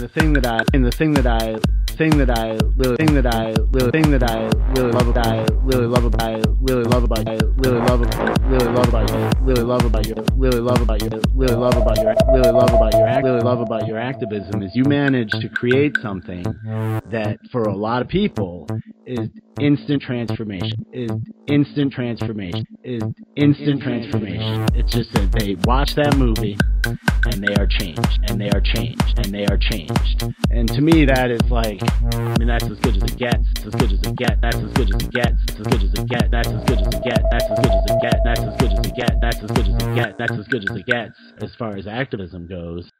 the thing that I and the thing that I thing that I really thing that I really thing that I really love about I really love about I really love about I really love about really love about you really love about you really love about you really love about your really love about your really love about your activism is you manage to create something that for a lot of people is instant transformation is instant transformation is instant transformation it's just that they watch that movie and they are changed and they are changed and they are changed. And to me that is like I mean that's as good as it gets it's as good as it gets that's as good as it gets it's as good as it gets that's as good as it gets that's as good as it gets that's as good as it gets that's as good as it gets that's as good as it gets as far as activism goes